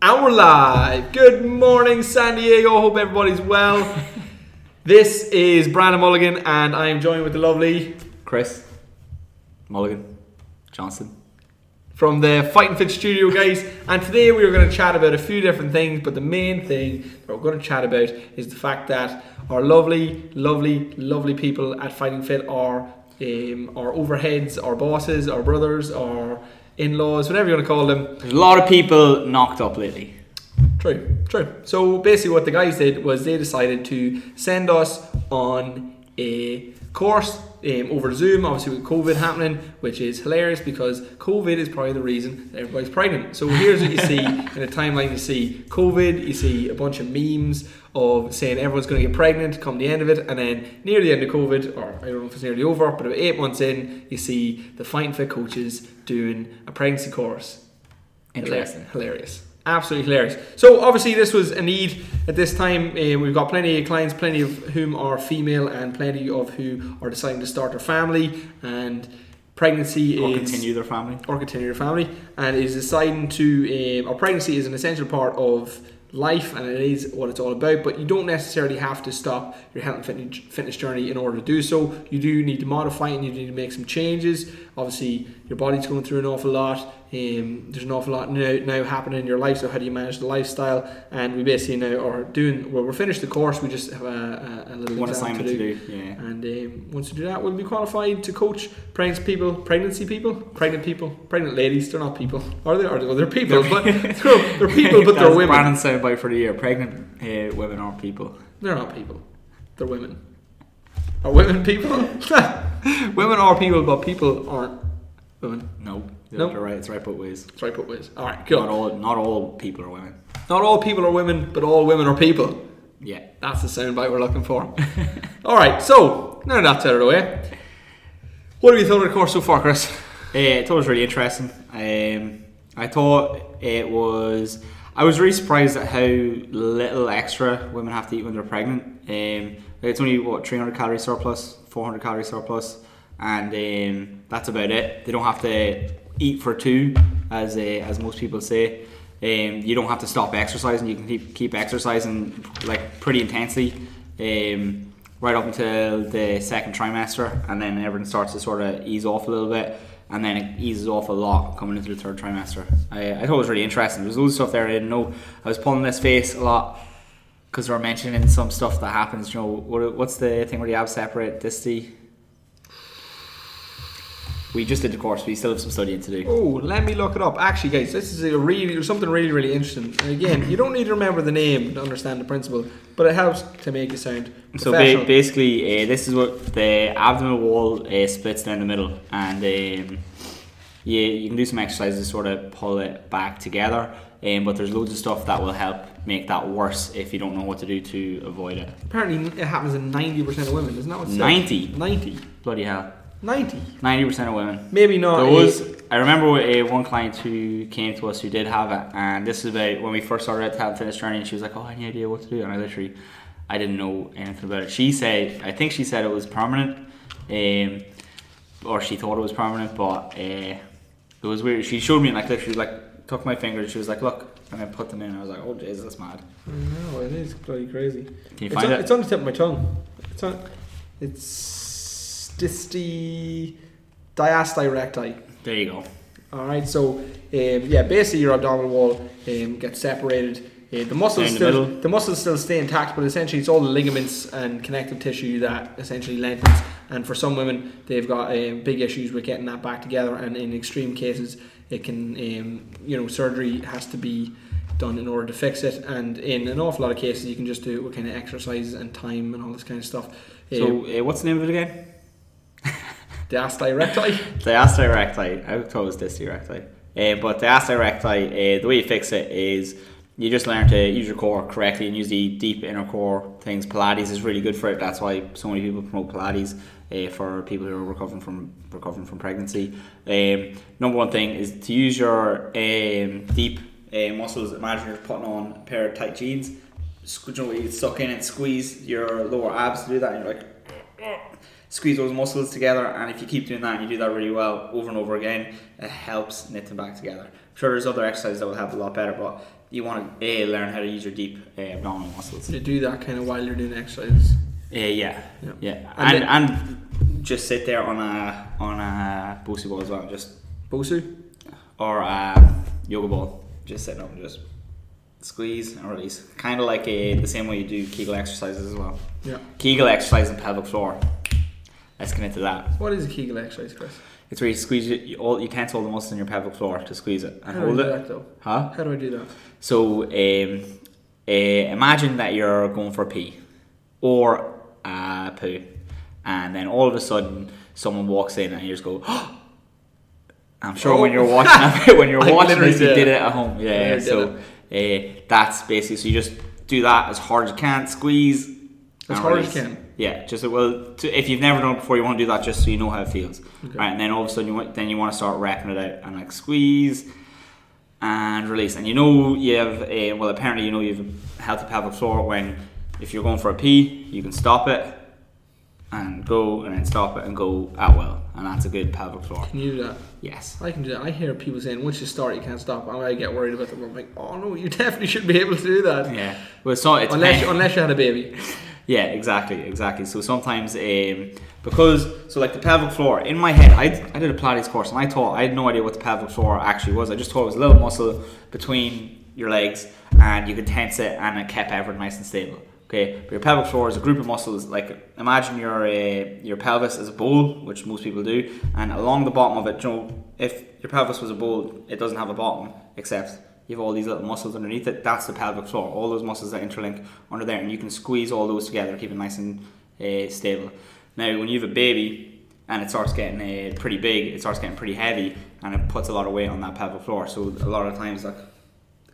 And we're live. Good morning, San Diego. Hope everybody's well. this is Brandon Mulligan, and I am joined with the lovely Chris Mulligan Johnson. from the Fighting Fit Studio, guys. And today we are going to chat about a few different things, but the main thing that we're going to chat about is the fact that our lovely, lovely, lovely people at Fighting Fit are um, our overheads, our bosses, our brothers, our in-laws, whatever you want to call them. There's a lot of people knocked up lately. True, true. So basically, what the guys did was they decided to send us on a course um, over Zoom, obviously with COVID happening, which is hilarious because COVID is probably the reason that everybody's pregnant. So here's what you see in the timeline: you see COVID, you see a bunch of memes of saying everyone's going to get pregnant come the end of it, and then near the end of COVID, or I don't know if it's nearly over, but about eight months in, you see the Fight Fit coaches doing a pregnancy course. Interesting. Hilarious. Absolutely hilarious. So obviously this was a need at this time. Uh, we've got plenty of clients, plenty of whom are female, and plenty of who are deciding to start their family. And pregnancy Or is continue their family. or continue their family, and is deciding to. Um, or pregnancy is an essential part of life, and it is what it's all about. But you don't necessarily have to stop your health and fitness journey in order to do so. You do need to modify and you need to make some changes. Obviously, your body's going through an awful lot. Um, there's an awful lot now, now happening in your life. So how do you manage the lifestyle? And we basically now are doing. Well, we're finished the course. We just have a, a, a little One assignment to do. Yeah. and um, once we do that, we'll be qualified to coach pregnant people, pregnancy people, pregnant people, pregnant ladies. They're not people, are they? Are they? Well, they're people, but they're, they're people, but they're women. Brandon's soundbite for the year. Pregnant uh, women aren't people. They're not people. They're women. Are women people? women are people, but people aren't women. No. No. You're right. It's right both ways. It's right, put ways. All right, cool. Not all. Not all people are women. Not all people are women, but all women are people. Yeah. That's the soundbite we're looking for. all right, so now that's out of the way. What have you thought of the course so far, Chris? Uh, I thought it was really interesting. Um, I thought it was. I was really surprised at how little extra women have to eat when they're pregnant. Um, it's only what 300 calorie surplus, 400 calorie surplus, and um, that's about it. They don't have to eat for two, as uh, as most people say. Um, you don't have to stop exercising. You can keep keep exercising like pretty intensely. Um, right up until the second trimester, and then everything starts to sort of ease off a little bit, and then it eases off a lot coming into the third trimester. I, I thought it was really interesting. There's loads of stuff there I didn't know. I was pulling this face a lot because they were mentioning some stuff that happens. You know, what, what's the thing where the abs separate? Disty. We just did the course, we still have some studying to do. Oh, let me look it up. Actually, guys, this is a really something really really interesting. And again, you don't need to remember the name to understand the principle, but it helps to make it sound So ba- basically, uh, this is what the abdominal wall uh, splits down the middle, and um, you, you can do some exercises to sort of pull it back together. Um, but there's loads of stuff that will help make that worse if you don't know what to do to avoid it. Apparently, it happens in ninety percent of women. Isn't that what 90? 90. Bloody hell, 90. ninety percent of women. Maybe not. There was, I remember a one client who came to us who did have it, and this is about when we first started health and fitness journey, and she was like, "Oh, I have any idea what to do," and I literally, I didn't know anything about it. She said, I think she said it was permanent, um, or she thought it was permanent, but uh, it was weird. She showed me and like literally like took my fingers. She was like, "Look," and I put them in. I was like, "Oh, Jesus, that's mad." No, it is bloody crazy. Can you it's, find on, it? it's on the tip of my tongue. It's on. It's disty diasti recti. There you go. All right, so um, yeah, basically your abdominal wall um, gets separated. Uh, the muscles Down the still middle. the muscles still stay intact, but essentially it's all the ligaments and connective tissue that essentially lengthens. And for some women, they've got um, big issues with getting that back together. And in extreme cases, it can um, you know surgery has to be done in order to fix it. And in an awful lot of cases, you can just do it with kind of exercises and time and all this kind of stuff. Um, So, uh, what's the name of it again? Diastole recti. Diastasis recti. I thought it was distal recti. Uh, but diastasis recti, uh, the way you fix it is you just learn to use your core correctly and use the deep inner core things. Pilates is really good for it. That's why so many people promote Pilates uh, for people who are recovering from recovering from pregnancy. Um, number one thing is to use your um, deep uh, muscles. Imagine you're putting on a pair of tight jeans. You know, you suck in and squeeze your lower abs to do that, and you're like squeeze those muscles together and if you keep doing that and you do that really well over and over again it helps knit them back together I'm sure there's other exercises that will help a lot better but you want to a learn how to use your deep uh, abdominal muscles To do that kind of while you're doing exercises. uh, yeah Yeah. yeah And and, then- and just sit there on a on a Bosu ball as well just Bosu. or a yoga ball just sitting up and just squeeze and release kind of like a, the same way you do Kegel exercises as well Yeah. Kegel exercise and pelvic floor let's get into that What is a Kegel exercise, Chris? It's where you squeeze it, you, all, you can't hold the muscle in your pelvic floor to squeeze it and How do I hold do it. that though? Huh? How do I do that? So um, uh, imagine that you're going for a pee or a poo, and then all of a sudden someone walks in and you just go. I'm sure when you're watching when you're watching this, you did. it at home. I Yeah, so uh, that's basically so you just do that as hard as you can, squeeze. As hard as you can? Yeah, just well, to, if you've never done it before, you want to do that just so you know how it feels, right? And then all of a sudden, you want, then you want to start wrapping it out and like squeeze and release. And you know you have a well, apparently you know you have a healthy pelvic floor when if you're going for a pee, you can stop it and go, and then stop it and go at will, and that's a good pelvic floor. Can you do that? Yes. I can do that. I hear people saying once you start, you can't stop. And I get worried about them. I'm like, oh no, you definitely should be able to do that. Yeah. Well, so it's Unless you, unless you had a baby. Yeah, exactly, exactly. So sometimes, um, because so like the pelvic floor in my head, I, I did a Pilates course and I thought I had no idea what the pelvic floor actually was. I just thought it was a little muscle between your legs and you could tense it and it kept everything nice and stable. Okay, but your pelvic floor is a group of muscles. Like imagine your uh, your pelvis as a bowl, which most people do, and along the bottom of it, you know, if your pelvis was a bowl, it doesn't have a bottom except you have all these little muscles underneath it. That's the pelvic floor. All those muscles that interlink under there, and you can squeeze all those together, keep it nice and uh, stable. Now, when you have a baby and it starts getting uh, pretty big, it starts getting pretty heavy, and it puts a lot of weight on that pelvic floor. So a lot of times, like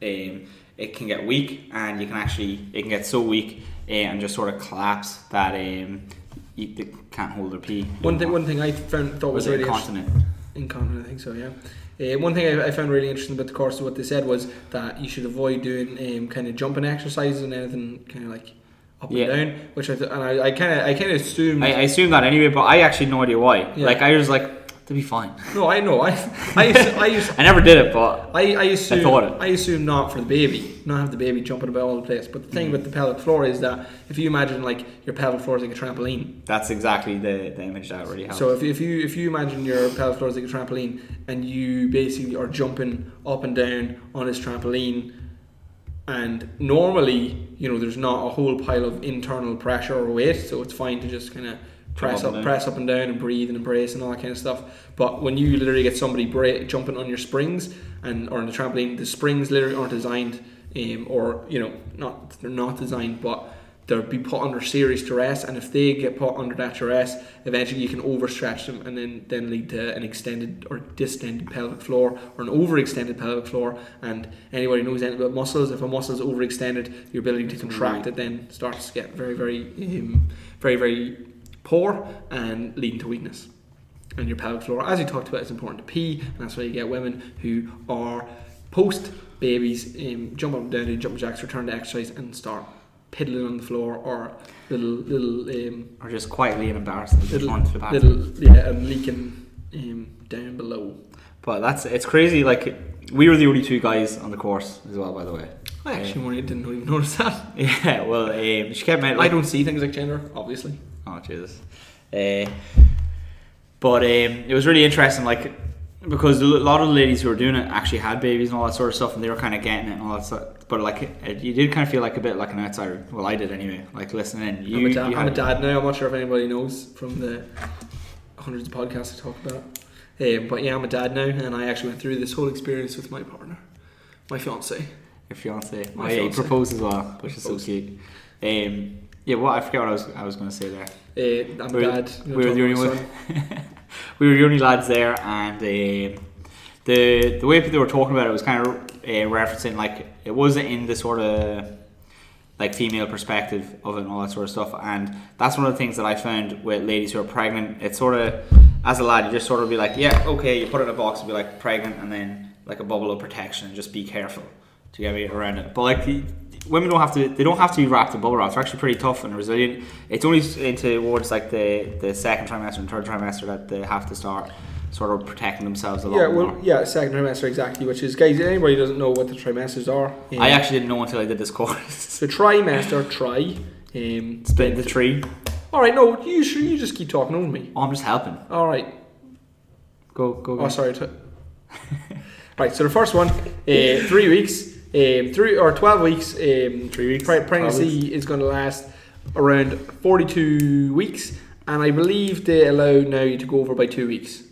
um, it can get weak, and you can actually it can get so weak uh, and just sort of collapse that um, you they can't hold their pee. One thing, one thing I found thought was, was really incontinent? Incontinent, I think so. Yeah. Uh, one thing I, I found really interesting about the course, of what they said was that you should avoid doing um, kind of jumping exercises and anything kind of like up Yeah. and down. Which I th- and I kind of I kind of assumed. I, I assume that anyway, but I actually had no idea why. Yeah. Like I was like, to be fine. no, I know. I I used, I used, I never did it, but I, I assume thought it. I assume not for the baby, not have the baby jumping about all the place. But the Mm. thing with the pelvic floor is that if you imagine like your pelvic floor is like a trampoline, that's exactly the, the image that really helps. So if, if you if you imagine your pelvic floor is like a trampoline and you basically are jumping up and down on this trampoline, and normally you know there's not a whole pile of internal pressure or weight, so it's fine to just kind of press up up, and down. press up and down and breathe and embrace and all that kind of stuff. But when you literally get somebody bra- jumping on your springs and or on the trampoline, the springs literally aren't designed, um, or you know not they're not designed, but they'll be put under serious duress, and if they get put under that duress, eventually you can overstretch them, and then then lead to an extended or distended pelvic floor or an overextended pelvic floor. And anybody who knows anything about muscles, if a muscle is overextended, your ability to contract it then starts to get very very um, very very poor and leading to weakness. And your pelvic floor, as we talked about, is important to pee, and that's why you get women who are post babies um, jump up and down, do jumping jacks, return to exercise, and start piddling on the floor or little little um, or just quietly and embarrassingly just little, run the bathroom. little yeah, and leaking um, down below. But that's it's crazy. Like we were the only two guys on the course as well, by the way. I actually wanted- didn't even notice that. Yeah. Well, um, she kept mentioning. I don't see things like gender, obviously. Oh Jesus. Uh, but um, it was really interesting, like because a lot of the ladies who were doing it actually had babies and all that sort of stuff, and they were kind of getting it and all that stuff. But like, it, you did kind of feel like a bit like an outsider. Well, I did anyway. Like listening in, you, I'm, a dad, you I'm a dad now. I'm not sure if anybody knows from the hundreds of podcasts I talk about. Um, but yeah, I'm a dad now, and I actually went through this whole experience with my partner, my fiance. Your fiance. My oh, yeah, he proposed as well, which is so cute. Um, yeah, what I forget what I was I was going to say there. Uh, I'm We're- a dad. you know, we're the only one. we were the only lads there, and uh, the the way people they were talking about it was kind of uh, referencing like it wasn't in the sort of like female perspective of it and all that sort of stuff. And that's one of the things that I found with ladies who are pregnant. It's sort of as a lad, you just sort of be like, yeah, okay, you put it in a box and be like pregnant, and then like a bubble of protection, and just be careful to get me around it. But like the, women don't have to, they don't have to be wrapped in bubble wrap. They're actually pretty tough and resilient. It's only into towards like the the second trimester and third trimester that they have to start sort of protecting themselves a lot Yeah, more. well, yeah, second trimester exactly. Which is, guys, anybody doesn't know what the trimesters are. um, I actually didn't know until I did this course. the trimester, try. Um, Split the tree. all right, no, you sure you just keep talking over me. Oh, I'm just helping. All right. Go, go. Oh, go. sorry. T- right. So the first one, uh, three weeks, um, three or twelve weeks. Um, Three weeks, Pre- 12 pregnancy is going to last around forty-two weeks, and I believe they allow now you to go over by two weeks.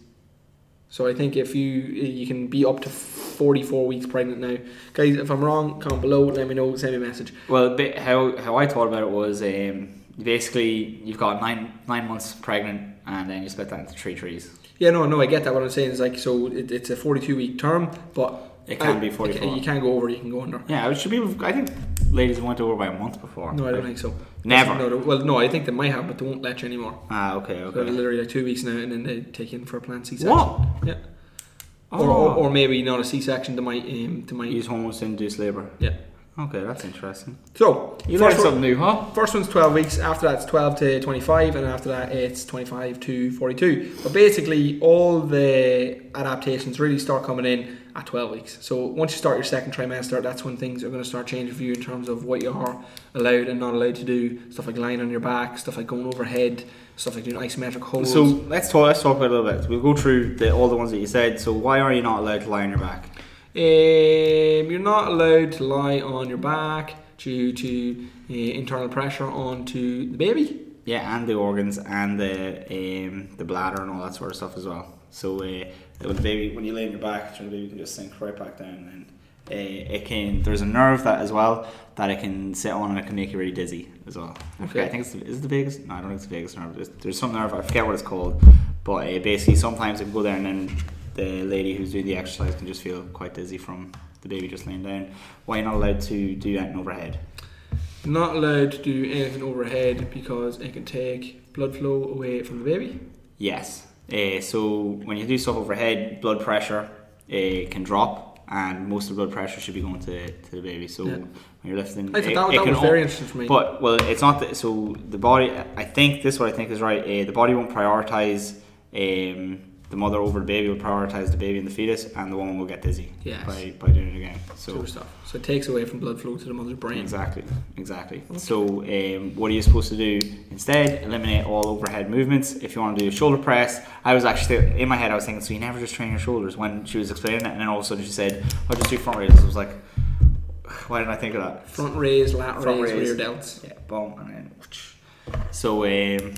So I think if you you can be up to forty-four weeks pregnant now, guys. If I'm wrong, comment below. Let me know. Send me a message. Well, how how I thought about it was um, basically you've got nine nine months pregnant, and then you split that into three trees. Yeah, no, no, I get that. What I'm saying is like, so it, it's a 42 week term, but It can I- be 44. You can go over, you can go under. Yeah, it should be. I think ladies went over by a month before. No, I don't think so. Never. No, well, no, I think they might have, but they won't let you anymore. Ah, okay, So okay. literally like two weeks now, and then they take you in for a planned C-section. What? Yeah. Oh. Or, or, or maybe not a C-section. They might, um, they might. Use hormones to induce labour. Yeah. Okay, that's interesting. So You learned something new, huh? First one's 12 weeks, after that it's 12 to 25, and after that it's 25 to 42. But basically, all the adaptations really start coming in at 12 weeks. So once you start your second trimester, that's when things are going to start changing for you in terms of what you are allowed and not allowed to do. Stuff like lying on your back, stuff like going overhead, stuff like doing isometric holds. So let's talk. Let's talk about it a little bit. We'll go through the, all the ones that you said. So why are you not allowed to lie on your back? Um, you're not allowed to lie on your back due to uh, internal pressure onto the baby. Yeah, and the organs and the um, the bladder and all that sort of stuff as well. So uh, when the baby, when you lay on your back, the baby can just sink right back down, and uh, it can. There's a nerve that as well that it can sit on, and it can make you really dizzy as well. I forget. I think it's the, is it the vagus. No, I don't think it's the vagus nerve. There's, there's some nerve. I forget what it's called, but uh, basically sometimes it can go there, and then the lady who's doing the exercise can just feel quite dizzy from the baby just laying down. Why are you not allowed to do anything overhead? Not allowed to do anything overhead because it can take blood flow away from the baby. Yes. Uh, so when you do stuff overhead, blood pressure uh, can drop, and most of the blood pressure should be going to, to the baby. So Yeah. when you're lifting, I that, it that was very interesting for me. But well, it's not that. So the body, I think this is what I think is right. Uh, the body won't prioritize um, the mother over the baby. Will prioritize the baby and the fetus, and the woman will get dizzy Yes. by, by doing it again. So stuff. So it takes away from blood flow to the mother's brain. Exactly, exactly. So, um, what are you supposed to do instead? Eliminate all overhead movements. If you want to do a shoulder press, I was actually in my head. I was thinking, so you never just train your shoulders when she was explaining it, and then all of a sudden she said, "I'll just do front raises." I was like, why didn't I think of that? Front raise, lat Front raise, raise. rear delts. Yeah, boom, and then. So, um,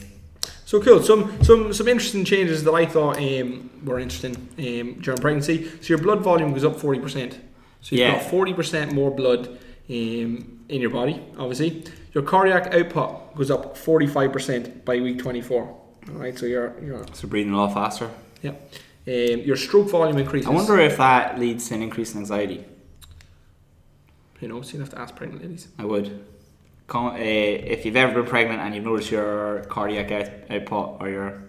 So cool. Some some some interesting changes that I thought um, were interesting um, during pregnancy. So your blood volume goes up forty percent. So you've Yeah. got forty percent more blood um, in your body. Obviously, your cardiac output goes up forty five percent by week twenty four. All right. So you're you're so breathing a lot faster. yeah. Um, your stroke volume increases. I wonder if that leads to an increase in anxiety. You know, so you have to ask pregnant ladies. I would. Uh, if you've ever been pregnant and you've noticed your cardiac out- output or your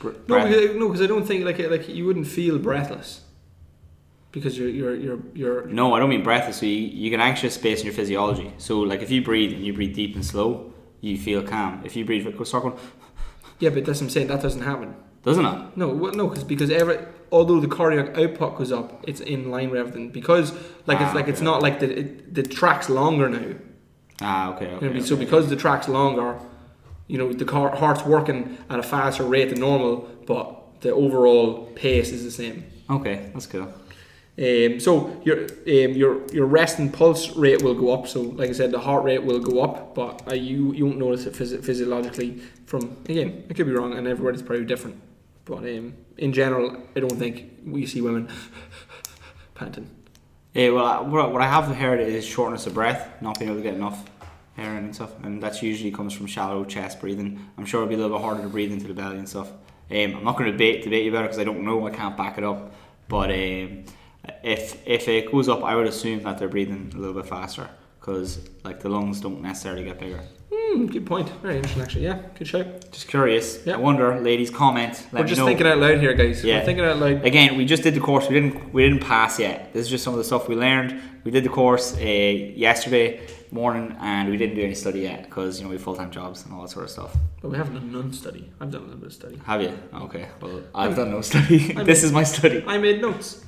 br- No, because, no, because I don't think like like you wouldn't feel breathless because you're you're you're you're No, I don't mean breathless. So you, you get anxious based on your physiology. So like if you breathe and you breathe deep and slow, you feel calm. If you breathe, start going, yeah, but that's what I'm saying. That doesn't happen. doesn't it? No, well, no, because because every although the cardiac output goes up, it's in line with everything. Because like Ah, it's like it's not like the it, the track's longer now. Ah, okay, know, okay. so okay. because the track's longer, you know the car, heart's working at a faster rate than normal, but the overall pace is the same. okay, that's cool. Um, so your um, your your rest and pulse rate will go up. So like I said, the heart rate will go up, but uh, you you won't notice it phys- physiologically. From again, I could be wrong, and everybody's probably different. But um, in general, I don't think we see women panting. Yeah, well, I- what I have heard is shortness of breath, not being able to get enough in and stuff, and that usually comes from shallow chest breathing. I'm sure it'll be a little bit harder to breathe into the belly and stuff Um, I'm not going to debate debate you about it because I don't know. I can't back it up. But um, if if it goes up, I would assume that they're breathing a little bit faster because like the lungs don't necessarily get bigger. Hmm, good point. Very interesting, actually. Yeah, good shout. Just curious. Yeah. I wonder, ladies, comment. Let We're just know. thinking out loud here, guys. Yeah. We're thinking out loud. Again, we just did the course. We didn't we didn't pass yet. This is just some of the stuff we learned. We did the course uh, yesterday morning, and we didn't do any study yet because you know we have full time jobs and all that sort of stuff. But we haven't done none study. I've done a little bit of study. Have you? Okay. Well, I've done no study. This is my study. I made notes.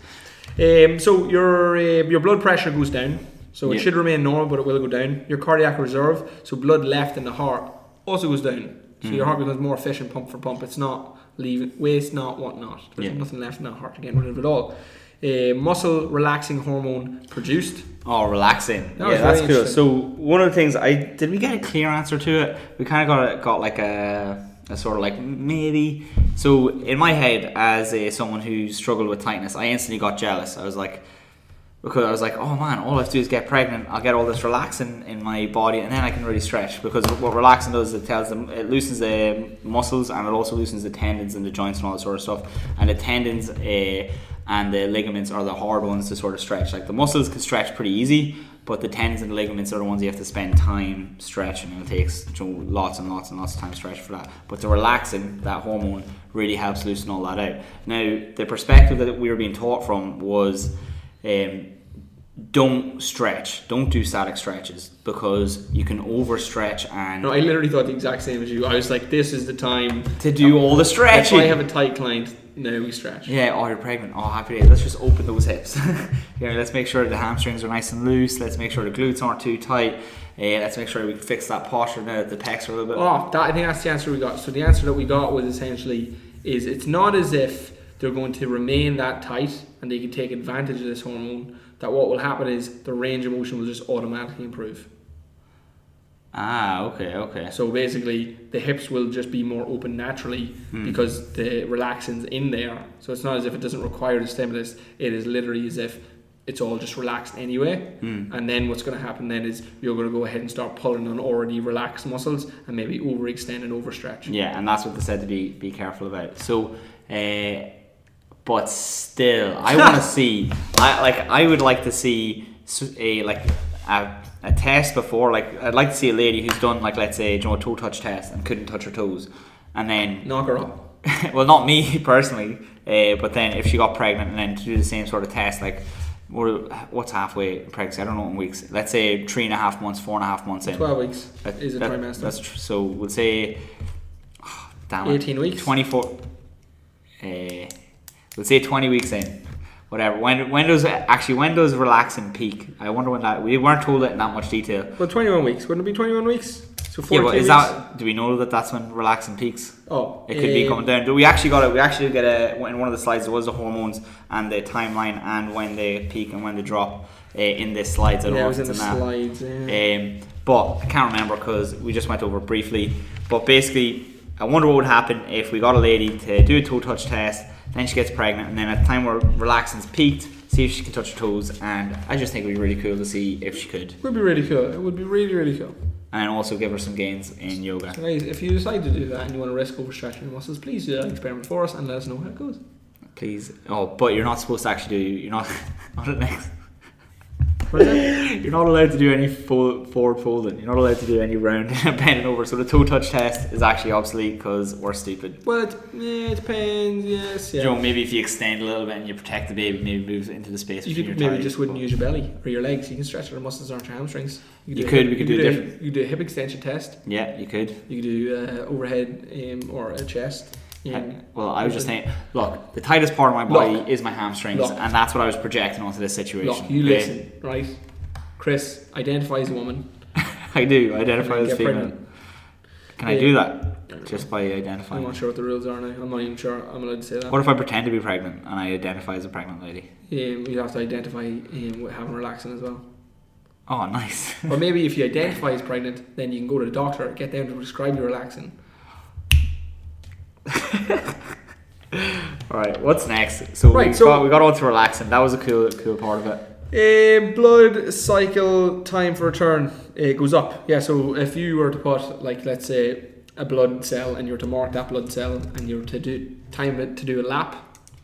Um, so your uh, your blood pressure goes down. So it Yeah. should remain normal, but it will go down. Your cardiac reserve, so blood left in the heart, also goes down. So Mm. your heart becomes more efficient pump for pump. It's not leaving waste, not whatnot. There's Yeah. nothing left in that heart to get rid of it all. Uh, muscle relaxing hormone produced. Oh, relaxin. That yeah, that's cool. So one of the things I did we get a clear answer to it? We kind of got a, got like a, a sort of like maybe. So in my head, as a someone who struggled with tightness, I instantly got jealous. I was like. Because I was like, oh man, all I have to do is get pregnant. I'll get all this relaxin in my body, and then I can really stretch. Because what relaxin does, is it tells them it loosens the muscles, and it also loosens the tendons and the joints and all that sort of stuff. And the tendons uh, and the ligaments are the hard ones to sort of stretch. Like the muscles can stretch pretty easy, but the tendons and the ligaments are the ones you have to spend time stretching, and it takes lots and lots and lots of time to stretch for that. But the relaxin, that hormone, really helps loosen all that out. Now, the perspective that we were being taught from was. Um, don't stretch. Don't do static stretches because you can overstretch and No, I literally thought the exact same as you. I was like, this is the time to do all the stretching. If. I have a tight client, now we stretch. Yeah, oh, you're pregnant. Oh, happy days. Let's just open those hips. yeah, let's make sure the hamstrings are nice and loose. Let's make sure the glutes aren't too tight. Uh, let's make sure we fix that posture now that the pecs are a little bit. Oh, that, I think that's the answer we got. So the answer that we got was essentially is it's not as if they're going to remain that tight and they can take advantage of this hormone. That what will happen is the range of motion will just automatically improve. Ah, okay, okay. So basically, the hips will just be more open naturally because the relaxin's in there. So it's not as if it doesn't require the stimulus. It is literally as if it's all just relaxed anyway. And then what's going to happen then is you're going to go ahead and start pulling on already relaxed muscles and maybe overextend and overstretch. Yeah, and that's what they said to be be careful about. So, uh, but still, I want to see. I like. I would like to see a like a, a test before. Like, I'd like to see a lady who's done like let's say you know a toe touch test and couldn't touch her toes, and then Knock her up. well, not me personally, uh, but then if she got pregnant and then to do the same sort of test, like what's halfway pregnancy? I don't know in weeks. Let's say three and a half months, four and a half months in. 12 weeks That- is a that- trimester. That's tr- so we'll say, oh, damn it, 18 weeks. twenty four. Uh, we'll say twenty weeks in, whatever. When when does actually when does relaxin peak? I wonder when that. We weren't told it in that much detail. Well, 21 weeks. Wouldn't it be 21 weeks? So 42 Yeah, but is weeks? that? Do we know that that's when relaxin peaks? Oh, It could be um, coming down. Do we actually got it? We actually get a in one of the slides. There was the hormones and the timeline and when they peak and when they drop uh, in this slides. I don't Yeah, it know was if in it's the in that. slides. Yeah. Um, but I can't remember because we just went over briefly. But basically, I wonder what would happen if we got a lady to do a toe touch test, then she gets pregnant, and then at the time where relaxin's peaked, see if she can touch her toes. And I just think it would be really cool to see if she could, It would be really cool. It would be really, really cool. and also give her some gains in yoga. Guys, if you decide to do that and you want to risk overstretching your muscles, please do that experiment for us and let us know how it goes. Please. Oh, but you're not supposed to actually do. You're not. not next. What is it? You're not allowed to do any fo- forward folding. You're not allowed to do any round bending over. So the toe touch test is actually obsolete because we're stupid. Well, it, yeah, it depends. Yes, yeah. You know, maybe if you extend a little bit and you protect the baby, maybe moves into the space. You could maybe just wouldn't use your belly or your legs. You can stretch your muscles aren't your hamstrings. You do a could, we could you do a- different- You could do a hip extension test. Yeah, you could. You could do uh, overhead um, or a chest. Um, well, I was just saying. Look, the tightest part of my body Look. is my hamstrings, Look. and that's what I was projecting onto this situation. look, you listen, right? Chris identifies a woman. I do identify as female. pregnant. Can I do that just by identifying. I'm not sure what the rules are now. I'm not even sure I'm allowed to say that. What if I pretend to be pregnant and I identify as a pregnant lady? Yeah, you have to identify um, with having relaxin as well. Oh, nice. Or maybe if you identify as pregnant, then you can go to the doctor, get them to prescribe you relaxin. All right, what's next? So, Right, we, so- got, we got on to relaxin. That was a cool, cool part of it. Uh, blood cycle time for return uh, goes up. Yeah, so if you were to put, like, let's say a blood cell and you were to mark that blood cell and you were to do time it to do a lap,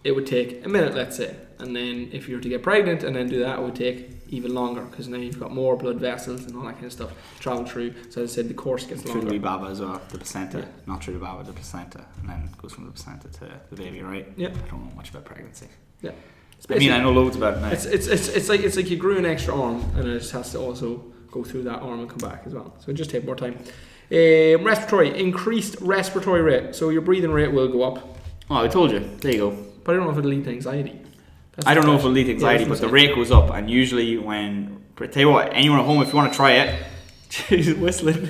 it would take a minute, let's say. And then if you were to get pregnant and then do that, it would take even longer because now you've got more blood vessels and all that kind of stuff to travel through. So as I said, the course gets Through the longer. wee baba as well, the placenta. Yeah. Not through the baba, the placenta. And then goes from the placenta to the baby, right? Yeah. I don't know much about pregnancy. Yeah. I mean, I know loads about it now. It's, it's, it's, it's like it's like you grew an extra arm and it just has to also go through that arm and come back as well. So it just take more time. Um, respiratory increased respiratory rate, so your breathing rate will go up. oh, I told you. There you go. But I don't know if it'll lead to anxiety. That's I don't know if it'll lead to anxiety, Yeah, but the rate goes up. And usually, when tell you what, anyone at home, if you want to try it, she's whistling.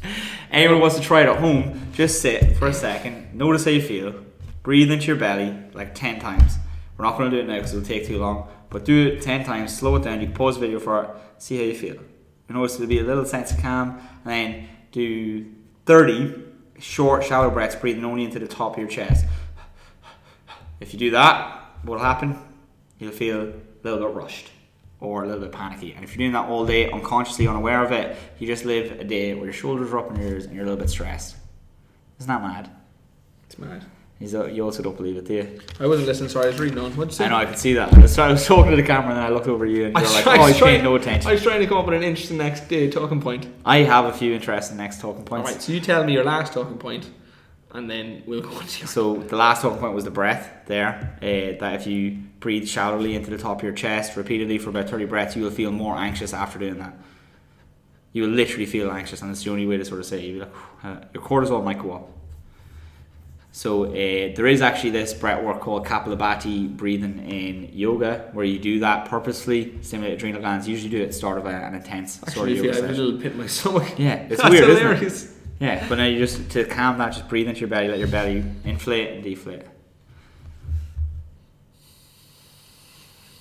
anyone wants to try it at home, just sit for a second, notice how you feel, breathe into your belly like ten times. We're not going to do it now because it'll take too long, but do it ten times. Slow it down. You can pause the video for it. See how you feel. You notice there'll be a little sense of calm, and then do thirty short, shallow breaths, breathing only into the top of your chest. If you do that, what'll happen? You'll feel a little bit rushed or a little bit panicky. And if you're doing that all day, unconsciously unaware of it, you just live a day where your shoulders are up in your ears and you're a little bit stressed. Isn't that mad? It's mad. That, you also don't believe it, do you? I wasn't listening, sorry, I was reading on. What'd you say? I know, I could see that. I was, I was talking to the camera and then I looked over at you and you're like, trying- oh, I was he's paying no attention. I was trying to come up with an interesting next uh, talking point. I have a few interesting next talking points. Alright, so you tell me your last talking point, and then we'll go on to So the last talking point was the breath there. Uh, that if you breathe shallowly into the top of your chest repeatedly for about 30 breaths, you will feel more anxious after doing that. You will literally feel anxious, and it's the only way to sort of say be like, uh, your cortisol might go up. So uh, there is actually this breath work called Kapalabhati breathing in yoga, where you do that purposely, stimulate adrenal glands. You usually do it at the start of a, an intense sort Actually, of if yoga you have a little pit in my stomach. Yeah, it's That's weird, isn't it? Yeah, but now you just to calm that, just breathe into your belly, let your belly inflate and deflate.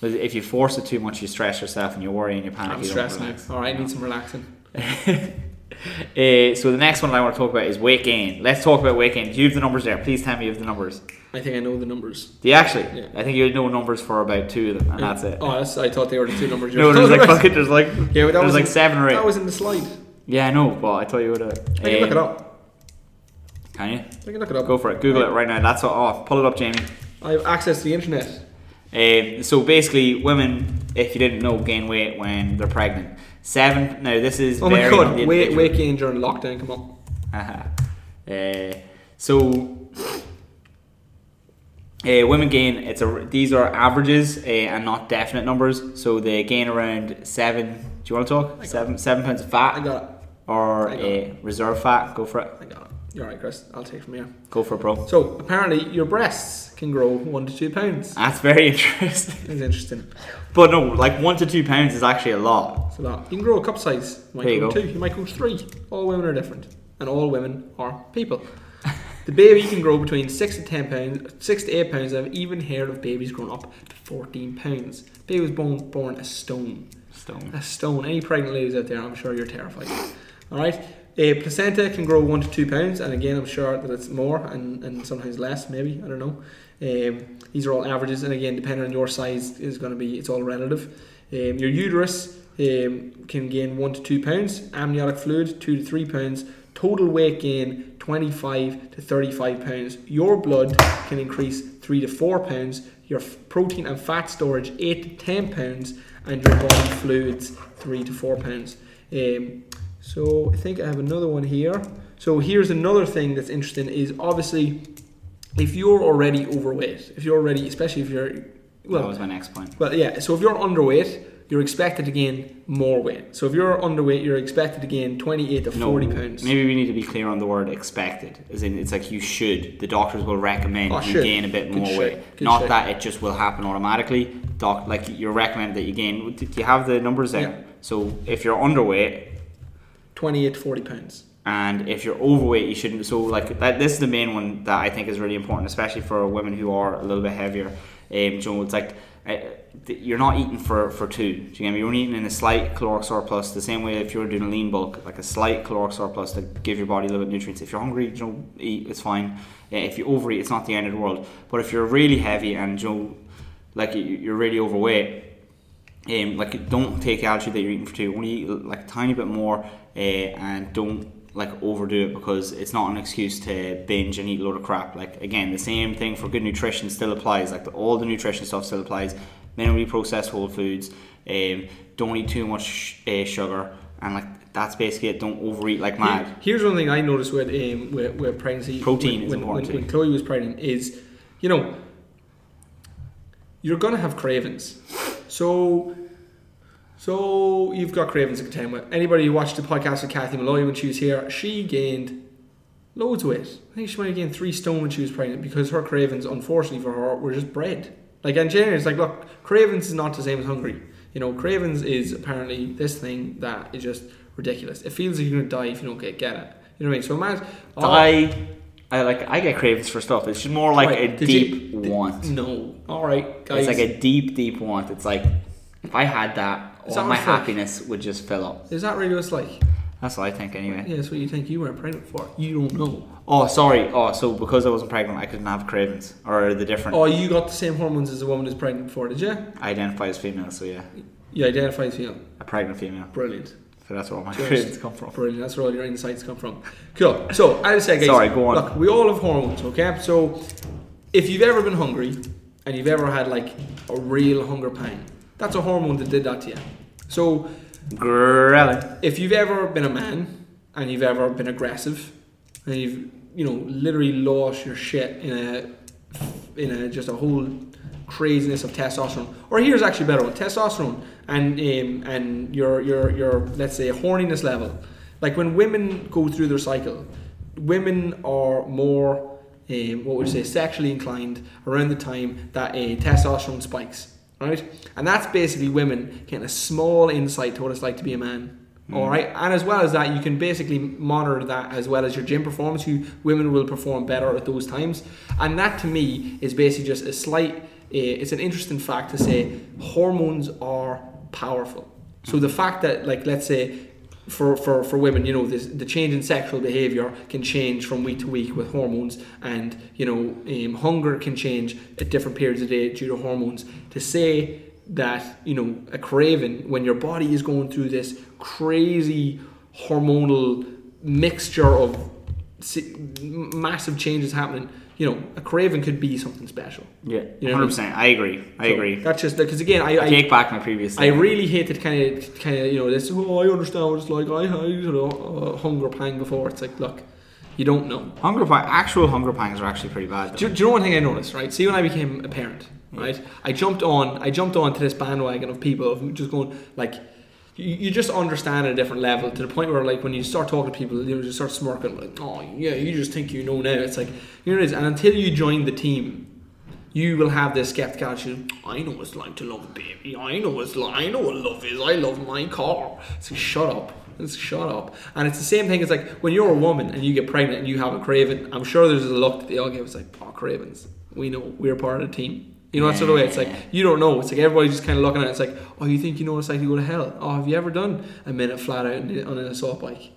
But if you force it too much, you stress yourself and you worry and you panic. I'm you stressed now. Alright, I need some relaxin. Uh, so the next one I want to talk about is weight gain. Let's talk about weight gain. Do you have the numbers there? Please tell me you have the numbers. I think I know the numbers. Do you actually? Yeah. I think you know numbers for about two of them, and that's it. Oh, that's, I thought they were the two numbers. you no, were there's like talking about. fucking, there's like Yeah, there's was like in- seven or eight. That was in the slide. Yeah, I know, but I thought you would have. I can look it up. Can you? I can look it up. Go for it. Google it right now. That's what. Oh, pull it up, Jamie. I have access to the internet. Um, so basically, women, if you didn't know, gain weight when they're pregnant. Seven. Now this is Oh my god, weight, weight gain during lockdown, come on. uh, so uh, women gain. It's a. These are averages uh, and not definite numbers. So they gain around seven. Do you want to talk? Seven seven pounds of fat I got it. Or a reserve fat. Go for it. I got it. You're right, Chris. I'll take it from here. Go for it, bro. So, apparently, your breasts can grow one to two pounds. That's very interesting. That's interesting. But no, like one to two pounds is actually a lot. It's a lot. You can grow a cup size. You might There you go, go. two. You might go three. All women are different, and all women are people. the baby can grow between six to ten pounds, six to eight pounds. I've even heard of babies growing up to fourteen pounds. Baby was born born a stone. Stone. A stone. Any pregnant ladies out there, I'm sure you're terrified. All right. A placenta can grow one to two pounds, and again, I'm sure that it's more and, and sometimes less, maybe. I don't know. Um, these are all averages, and again, depending on your size, is going to be it's all relative. Um, your uterus um, can gain one to two pounds. Amniotic fluid two to three pounds. Total weight gain 25 to 35 pounds. Your blood can increase three to four pounds. Your protein and fat storage eight to ten pounds, and your body fluids three to four pounds. Um, so I think I have another one here. So here's another thing that's interesting is obviously if you're already overweight, if you're already, especially if you're well, that was my next point. well, yeah. So if you're underweight, you're expected to gain more weight. So if you're underweight, you're expected to gain 28 to 40 pounds. Maybe we need to be clear on the word expected. As in, it's like you should. The doctors will recommend Oh, you should. gain a bit Good more weight. Good Not that it just will happen automatically. Doc, like you're recommended that you gain. Do you have the numbers there? Yeah. So if you're underweight 28 to 40 pounds. and if you're overweight, you shouldn't. So like that, this is the main one that I think is really important, especially for women who are a little bit heavier. Um, Joe, it's like uh, you're not eating for for two. Do you get me? You're only eating in a slight caloric surplus. The same way if you're doing a lean bulk, like a slight caloric surplus to give your body a little bit of nutrients. If you're hungry, you know, eat. It's fine. Uh, if you overeat, it's not the end of the world. But if you're really heavy and you know, like you're really overweight, um, like don't take algae that you're eating for two. Only eat like a tiny bit more, uh, and don't like overdo it because it's not an excuse to binge and eat a load of crap. Like again, the same thing for good nutrition still applies. Like the, all the nutrition stuff still applies. Minimally processed whole foods. Um, don't eat too much uh, sugar, and like that's basically it. Don't overeat like mad. Here's one thing I noticed with um, with, with pregnancy. Protein when, is when, important when, when Chloe was pregnant is, you know, you're gonna have cravings. So, so you've got cravings to contend with. Anybody who watched the podcast with Kathy Malloy when she was here, she gained loads of weight. I think she might have gained three stone when she was pregnant because her cravings, unfortunately for her, were just bread. Like and general, it's like look, cravings is not the same as hungry. You know, cravings is apparently this thing that is just ridiculous. It feels like you're gonna die if you don't get get it. You know what I mean? So imagine oh, I, like I get cravings for stuff. It's just more like Right, a did deep you- want. No, all right, guys. It's like a deep, deep want. It's like if I had that, all that my like? happiness would just fill up. is that really what it's like? That's what I think anyway. Yeah, that's what you think you weren't pregnant for. You don't know. Oh, sorry. Oh, so because I wasn't pregnant, I couldn't have cravings, or the different. Oh, you got the same hormones as a woman who's pregnant for, did you? I identify as female, so yeah, You identify as female. a pregnant female. Brilliant. So that's where all my cravings come from. Brilliant. That's where all your insights come from. Cool. So, I said, guys, Sorry, go on. look, we all have hormones, okay? So, if you've ever been hungry and you've ever had like a real hunger pang, that's a hormone that did that to you. So, Grilling. if you've ever been a man and you've ever been aggressive and you've you know literally lost your shit in a in a just a whole craziness of testosterone or here's actually a better one testosterone and um, and your your your let's say horniness level like when women go through their cycle women are more um, what would you say sexually inclined around the time that a testosterone spikes right and that's basically women getting a small insight to what it's like to be a man all right, and as well as that, you can basically monitor that as well as your gym performance. Who women will perform better at those times, and that to me is basically just a slight. Uh, it's an interesting fact to say hormones are powerful. So the fact that, like, let's say, for, for, for women, you know, this, the change in sexual behavior can change from week to week with hormones, and you know, um, hunger can change at different periods of the day due to hormones. To say that you know a craving when your body is going through this crazy hormonal mixture of massive changes happening you know a craving could be something special Yeah, You know what I hundred mean? percent. I agree. I So agree. that's just because again I, I I, take back my previous. I really hate to kind of kind of you know this oh I understand what it's like I had you know a hunger pang before it's like look you don't know hunger pang. Actual hunger pangs are actually pretty bad. Do, do you know one thing I noticed? Right, see when I became a parent, right, I jumped on, I jumped on to this bandwagon of people of just going like, you, you just understand at a different level to the point where like when you start talking to people, you just start smirking like, oh yeah, you just think you know now. It's like you know it is, and until you join the team. You will have this skeptical attitude. I know what it's like to love a baby. I know what it's like. I know what love is. I love my car. So shut up. Just shut up. And it's the same thing as like when you're a woman and you get pregnant and you have a craving. I'm sure there's a look that they all give. It's like, oh, cravings. We know we're part of the team. You know that sort of way. It's like you don't know. It's like everybody's just kind of looking at it. It's like, oh, you think you know what it's like to go to hell? Oh, have you ever done a minute flat out on an assault bike?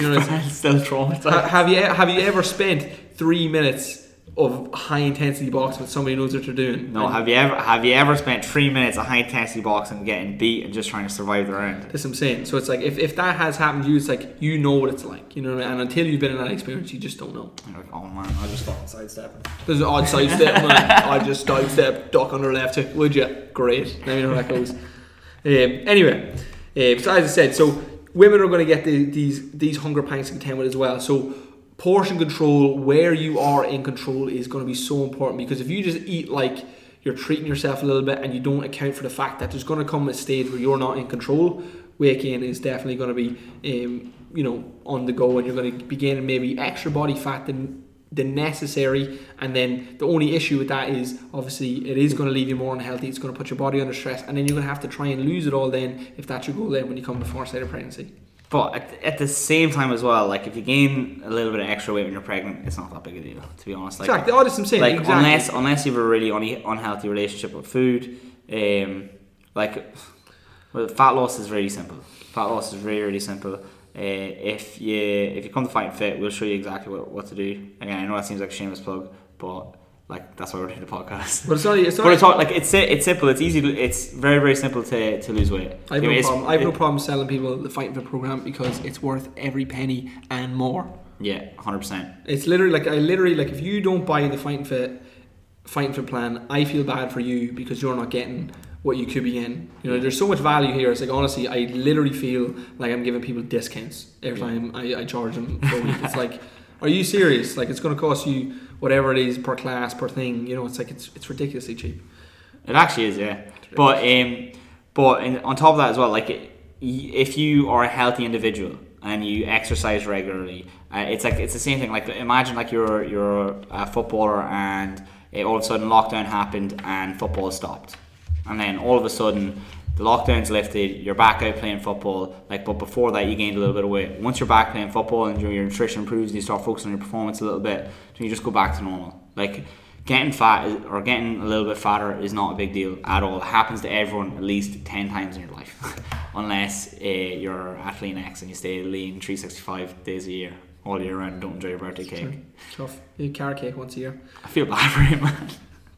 You know, it's, still traumatized. Ha- have you have you ever spent three minutes of high intensity boxing with somebody knows what they're doing? No, And have you ever have you ever spent three minutes of high intensity boxing getting beat and just trying to survive the round? That's what I'm saying. So it's like if, if that has happened to you, it's like you know what it's like. You know, what I mean? and until you've been in that experience, you just don't know. Like, oh man, I just fucking sidestepping. There's an odd sidestep, man. I just sidestep, duck under left hook. Would you? Great. Let me know how that goes. Um, anyway, um, so as I said, so women are going to get the, these these hunger pangs to contend with as well. So portion control, where you are in control, is going to be so important because if you just eat like you're treating yourself a little bit and you don't account for the fact that there's going to come a stage where you're not in control, weight gain is definitely going to be, um, you know, on the go and you're going to be gaining maybe extra body fat than the necessary and then the only issue with that is obviously it is going to leave you more unhealthy it's going to put your body under stress and then you're going to have to try and lose it all then if that's your goal then when you come to foresight of pregnancy But at, at the same time as well, like if you gain a little bit of extra weight when you're pregnant, it's not that big a deal, to be honest. Like, exactly oh, that's what I'm saying like exactly. unless unless you have a really un- unhealthy relationship with food, um, like well, fat loss is really simple. Fat loss is really really simple. Uh, if you if you come to Fight Fit, we'll show you exactly what, what to do. Again, I know that seems like a shameless plug, but Like that's why we're doing the podcast. But it's not. It's not. But it's all, like it's it's simple. It's easy. To, it's very very simple to, to lose weight. I have, know, no problem. I have no problem selling people the Fighting Fit program because it's worth every penny and more. Yeah, hundred percent. It's literally like I literally like if you don't buy the Fighting Fit Fighting Fit plan, I feel bad for you because you're not getting what you could be in. You know, there's so much value here. It's like honestly, I literally feel like I'm giving people discounts every time I, I charge them for a week. It's like, are you serious? Like it's going to cost you whatever it is per class per thing. You know, it's like it's it's ridiculously cheap. It actually is, yeah. But um, but in, on top of that as well, like it, if you are a healthy individual and you exercise regularly, uh, it's like it's the same thing. Like imagine like you're you're a footballer and uh, all of a sudden lockdown happened and football stopped, and then all of a sudden the lockdown's lifted, you're back out playing football. Like, but before that, you gained a little bit of weight. Once you're back playing football and your, your nutrition improves and you start focusing on your performance a little bit, then you just go back to normal. Like, getting fat is, or getting a little bit fatter is not a big deal at all. It happens to everyone at least 10 times in your life. Unless uh, you're at Lean X and you stay lean 365 days a year, all year round, and don't enjoy your birthday cake. Tough. You eat carrot cake once a year. I feel bad for him, man.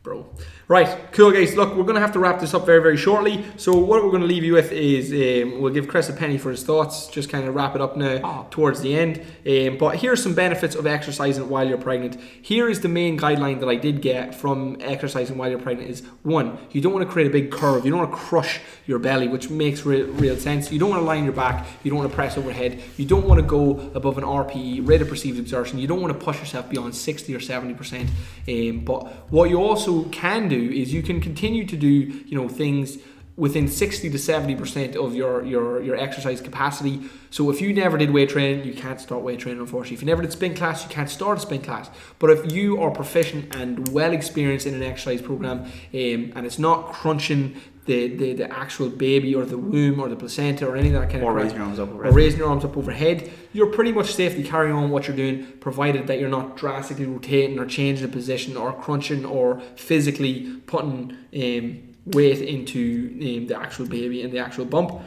Bro. Right, cool guys. Look, we're going to have to wrap this up very, very shortly. So what we're going to leave you with is um, we'll give Chris a penny for his thoughts. Just kind of wrap it up now towards the end. Um, but here's some benefits of exercising while you're pregnant. Here is the main guideline that I did get from exercising while you're pregnant: is one, you don't want to create a big curve. You don't want to crush your belly, which makes real, real sense. You don't want to on your back. You don't want to press overhead. You don't want to go above an RPE rate of perceived exertion. You don't want to push yourself beyond 60 or 70 percent. Um, but what you also can do is you can continue to do you know things within 60 to 70 percent of your, your your exercise capacity. So if you never did weight training you can't start weight training unfortunately. If you never did spin class you can't start a spin class. But if you are proficient and well experienced in an exercise program um, and it's not crunching the, the, the actual baby or the womb or the placenta or any of that kind Or of raising your arms up or overhead. raising your arms up overhead you're pretty much safe to carry on what you're doing provided that you're not drastically rotating or changing the position or crunching or physically putting um, weight into um, the actual baby and the actual bump.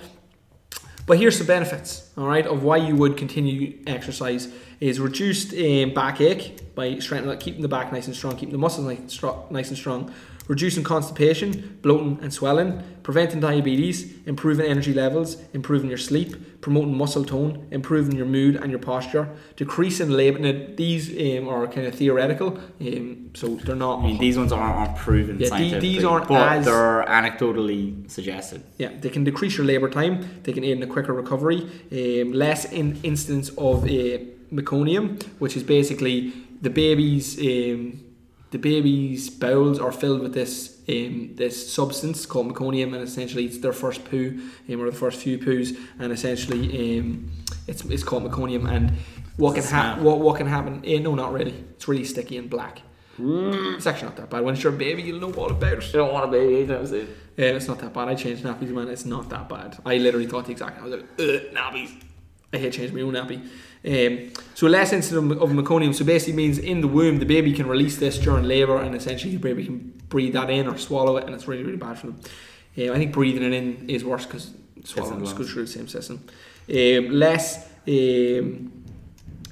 But here's some benefits, all right, of why you would continue exercise is reduced um, backache by strengthening, keeping the back nice and strong, keeping the muscles nice and strong, reducing constipation, bloating and swelling, preventing diabetes, improving energy levels, improving your sleep, promoting muscle tone, improving your mood and your posture, decreasing labour. Now, these um, are kind of theoretical, um, so they're not. I mean, these ones aren't, aren't proven Yeah, the- scientifically, these aren't but as- they're anecdotally suggested. Yeah, they can decrease your labour time. They can aid in a quicker recovery. Um, less in instance of uh, meconium, which is basically the baby's um, the baby's bowels are filled with this um, this substance called meconium, and essentially it's their first poo um, or the first few poos, and essentially um, it's it's called meconium. And what can? What what can happen? Eh, no, not really. It's really sticky and black. It's actually not that bad. When you're a baby, you'll know all about it. You don't want a baby anytime soon. Yeah, it's not that bad. I changed nappies, man. It's not that bad. I literally thought the exact. I was like, Ugh, nappies. I hate changing my own nappy. Um, so less incident of meconium. So basically means in the womb the baby can release this during labour, and essentially the baby can breathe that in or swallow it, and it's really really bad for them. Um, I think breathing it in is worse because swallowing just goes through the same system. Um, less um,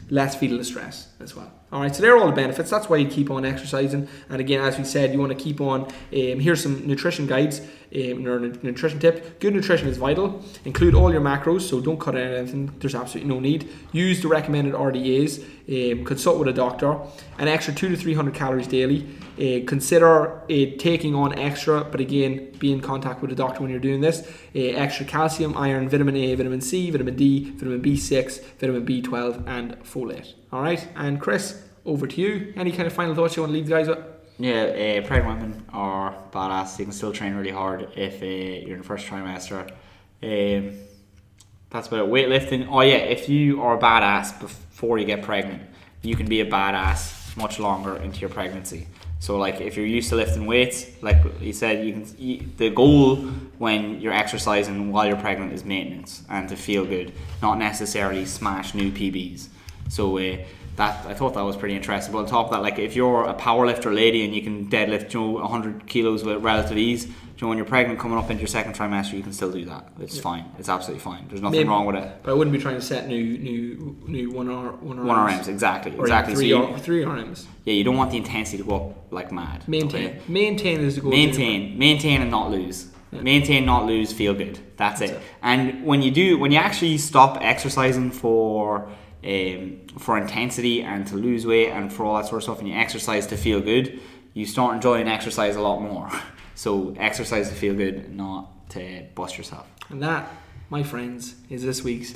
less fetal distress as well. All right, so they're all the benefits. That's why you keep on exercising. And again, as we said, you want to keep on. Um, here's some nutrition guides. Um, or nutrition tip: Good nutrition is vital. Include all your macros, so don't cut out anything. There's absolutely no need. Use the recommended RDAs. Um, consult with a doctor. An extra two to three hundred calories daily. Uh, consider uh, taking on extra, but again, be in contact with a doctor when you're doing this. Uh, extra calcium, iron, vitamin A, vitamin C, vitamin D, vitamin B6, vitamin B12, and folate. All right, and Chris, over to you. Any kind of final thoughts you want to leave the guys with? Yeah, uh, pregnant women are badass. You can still train really hard if uh, you're in the first trimester. Um, that's about it. Weightlifting. Oh yeah, if you are a badass before you get pregnant, you can be a badass much longer into your pregnancy. So like if you're used to lifting weights, like you said, you can. You, the goal when you're exercising while you're pregnant is maintenance and to feel good, not necessarily smash new PBs. So uh, that I thought that was pretty interesting. But on top of that, like if you're a powerlifter lady and you can deadlift, you know, 100 kilos with relative ease, you know, when you're pregnant coming up into your second trimester, you can still do that. It's fine. It's absolutely fine. There's nothing Maybe- wrong with it. But I wouldn't be trying to set new new new one R one R One RMs, exactly, or exactly. So three you- R, three RMs. Yeah, you don't want the intensity to go up like mad. Maintain okay? maintain is the goal. maintain maintain and not lose maintain not lose feel good that's, it. and when you do when you actually stop exercising for um, for intensity and to lose weight and for all that sort of stuff and you exercise to feel good you start enjoying exercise a lot more so exercise to feel good not to bust yourself And that, my friends, is this week's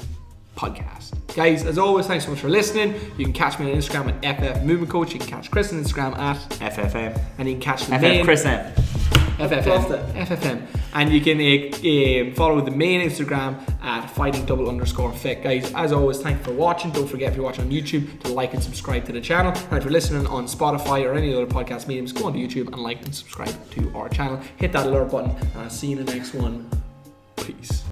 podcast. Guys, as always, thanks so much for listening. You can catch me on Instagram at FF Movement Coach. You can catch Chris on Instagram at, FFM and you can catch the FF main Chris M FFM. FFM. And you can uh, um, follow the main Instagram at fighting double underscore fit. Guys, as always, thank you for watching. Don't forget if you're watching on YouTube to like and subscribe to the channel. And if you're listening on Spotify or any other podcast mediums, go onto YouTube and like and subscribe to our channel. Hit that alert button. And I'll see you in the next one. Peace.